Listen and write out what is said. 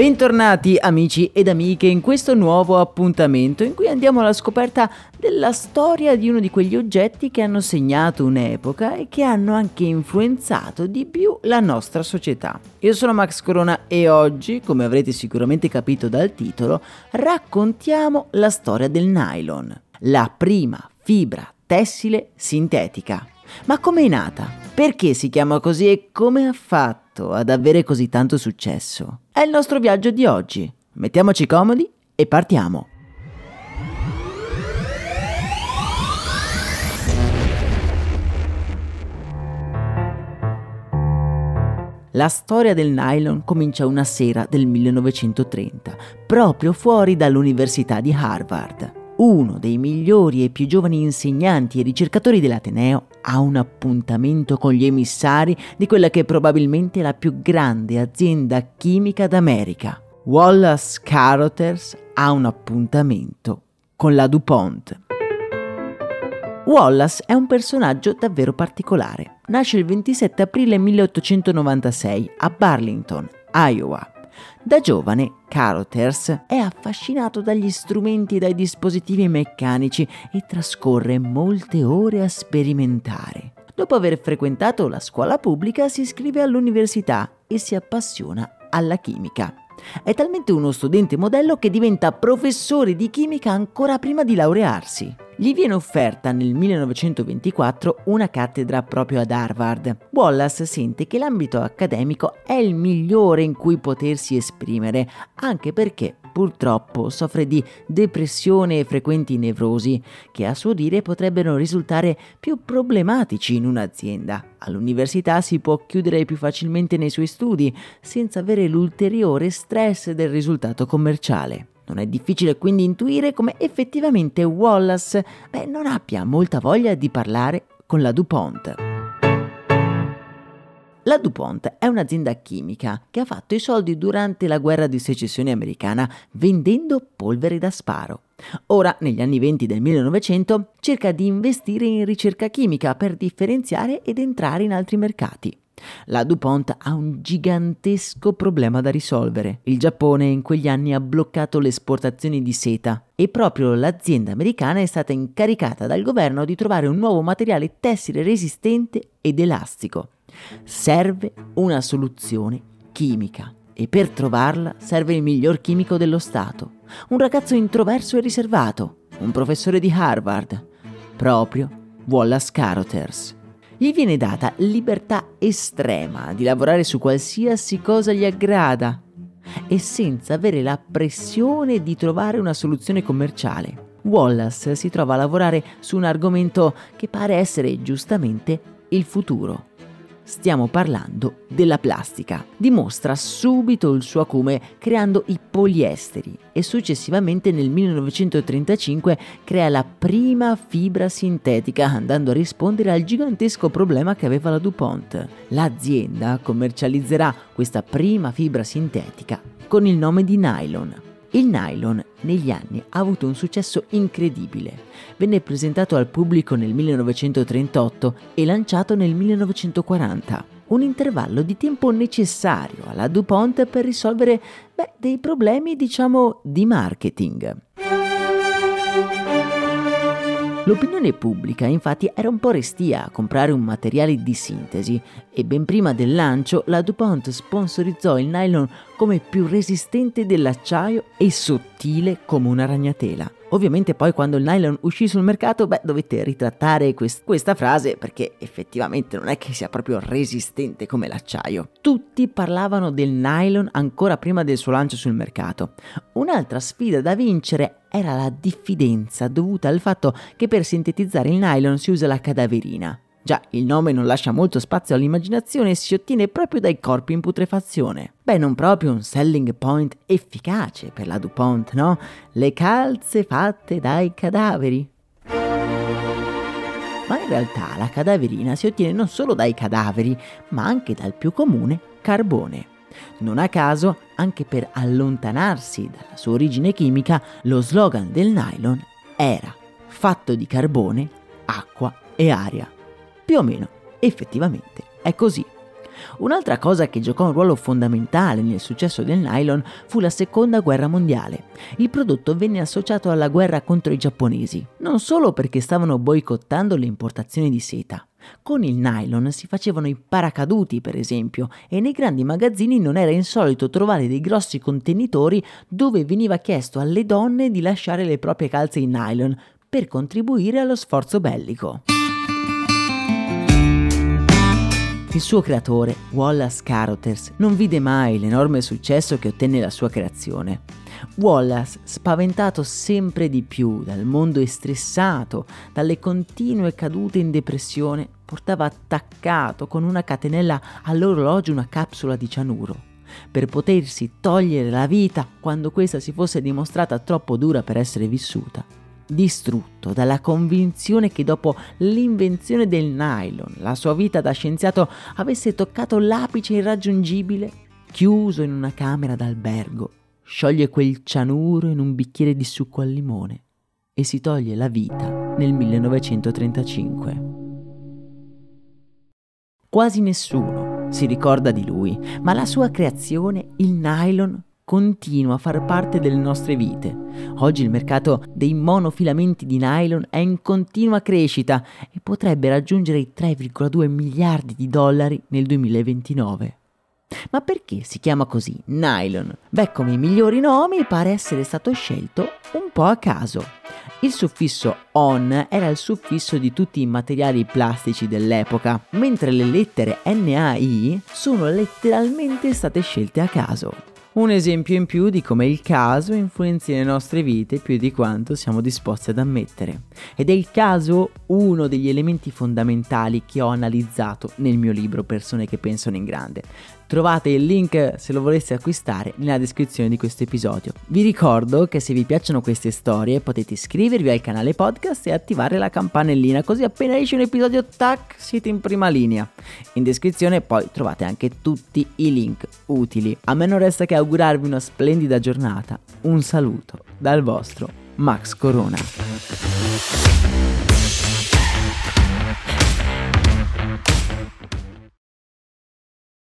Bentornati amici ed amiche in questo nuovo appuntamento in cui andiamo alla scoperta della storia di uno di quegli oggetti che hanno segnato un'epoca e che hanno anche influenzato di più la nostra società. Io sono Max Corona e oggi, come avrete sicuramente capito dal titolo, raccontiamo la storia del nylon, la prima fibra tessile sintetica. Ma com'è nata? Perché si chiama così e come ha fatto ad avere così tanto successo? È il nostro viaggio di oggi. Mettiamoci comodi e partiamo. La storia del nylon comincia una sera del 1930, proprio fuori dall'Università di Harvard uno dei migliori e più giovani insegnanti e ricercatori dell'Ateneo ha un appuntamento con gli emissari di quella che è probabilmente la più grande azienda chimica d'America. Wallace Carothers ha un appuntamento con la DuPont. Wallace è un personaggio davvero particolare. Nasce il 27 aprile 1896 a Burlington, Iowa. Da giovane, Carothers è affascinato dagli strumenti e dai dispositivi meccanici e trascorre molte ore a sperimentare. Dopo aver frequentato la scuola pubblica si iscrive all'università e si appassiona alla chimica. È talmente uno studente modello che diventa professore di chimica ancora prima di laurearsi. Gli viene offerta nel 1924 una cattedra proprio ad Harvard. Wallace sente che l'ambito accademico è il migliore in cui potersi esprimere, anche perché purtroppo soffre di depressione e frequenti nevrosi, che a suo dire potrebbero risultare più problematici in un'azienda. All'università si può chiudere più facilmente nei suoi studi, senza avere l'ulteriore stress del risultato commerciale. Non è difficile quindi intuire come effettivamente Wallace beh, non abbia molta voglia di parlare con la DuPont. La DuPont è un'azienda chimica che ha fatto i soldi durante la guerra di secessione americana vendendo polvere da sparo. Ora, negli anni 20 del 1900, cerca di investire in ricerca chimica per differenziare ed entrare in altri mercati. La DuPont ha un gigantesco problema da risolvere. Il Giappone in quegli anni ha bloccato le esportazioni di seta e proprio l'azienda americana è stata incaricata dal governo di trovare un nuovo materiale tessile resistente ed elastico. Serve una soluzione chimica e per trovarla serve il miglior chimico dello Stato, un ragazzo introverso e riservato, un professore di Harvard, proprio Wallace Carothers gli viene data libertà estrema di lavorare su qualsiasi cosa gli aggrada e senza avere la pressione di trovare una soluzione commerciale. Wallace si trova a lavorare su un argomento che pare essere giustamente il futuro. Stiamo parlando della plastica. Dimostra subito il suo acume creando i poliesteri e successivamente nel 1935 crea la prima fibra sintetica andando a rispondere al gigantesco problema che aveva la DuPont. L'azienda commercializzerà questa prima fibra sintetica con il nome di nylon. Il nylon negli anni ha avuto un successo incredibile. Venne presentato al pubblico nel 1938 e lanciato nel 1940. Un intervallo di tempo necessario alla DuPont per risolvere beh, dei problemi, diciamo, di marketing. L'opinione pubblica infatti era un po' restia a comprare un materiale di sintesi e ben prima del lancio la DuPont sponsorizzò il nylon come più resistente dell'acciaio e sottile come una ragnatela. Ovviamente poi quando il nylon uscì sul mercato, beh, dovete ritrattare quest- questa frase perché effettivamente non è che sia proprio resistente come l'acciaio. Tutti parlavano del nylon ancora prima del suo lancio sul mercato. Un'altra sfida da vincere era la diffidenza dovuta al fatto che per sintetizzare il nylon si usa la cadaverina. Già, il nome non lascia molto spazio all'immaginazione e si ottiene proprio dai corpi in putrefazione. Beh, non proprio un selling point efficace per la DuPont, no? Le calze fatte dai cadaveri. Ma in realtà la cadaverina si ottiene non solo dai cadaveri, ma anche dal più comune carbone. Non a caso, anche per allontanarsi dalla sua origine chimica, lo slogan del nylon era fatto di carbone, acqua e aria. Più o meno, effettivamente, è così. Un'altra cosa che giocò un ruolo fondamentale nel successo del nylon fu la seconda guerra mondiale. Il prodotto venne associato alla guerra contro i giapponesi, non solo perché stavano boicottando le importazioni di seta. Con il nylon si facevano i paracaduti, per esempio, e nei grandi magazzini non era insolito trovare dei grossi contenitori dove veniva chiesto alle donne di lasciare le proprie calze in nylon per contribuire allo sforzo bellico. Il suo creatore, Wallace Carothers, non vide mai l'enorme successo che ottenne la sua creazione. Wallace, spaventato sempre di più dal mondo estressato, dalle continue cadute in depressione, portava attaccato con una catenella all'orologio una capsula di cianuro per potersi togliere la vita quando questa si fosse dimostrata troppo dura per essere vissuta distrutto dalla convinzione che dopo l'invenzione del nylon la sua vita da scienziato avesse toccato l'apice irraggiungibile, chiuso in una camera d'albergo, scioglie quel cianuro in un bicchiere di succo al limone e si toglie la vita nel 1935. Quasi nessuno si ricorda di lui, ma la sua creazione, il nylon, continua a far parte delle nostre vite. Oggi il mercato dei monofilamenti di nylon è in continua crescita e potrebbe raggiungere i 3,2 miliardi di dollari nel 2029. Ma perché si chiama così nylon? Beh, come i migliori nomi pare essere stato scelto un po' a caso. Il suffisso on era il suffisso di tutti i materiali plastici dell'epoca, mentre le lettere NAI sono letteralmente state scelte a caso. Un esempio in più di come il caso influenzi le nostre vite più di quanto siamo disposti ad ammettere. Ed è il caso uno degli elementi fondamentali che ho analizzato nel mio libro Persone che pensano in grande. Trovate il link se lo voleste acquistare nella descrizione di questo episodio. Vi ricordo che se vi piacciono queste storie potete iscrivervi al canale podcast e attivare la campanellina così appena esce un episodio tac siete in prima linea. In descrizione poi trovate anche tutti i link utili. A me non resta che augurarvi una splendida giornata. Un saluto dal vostro Max Corona.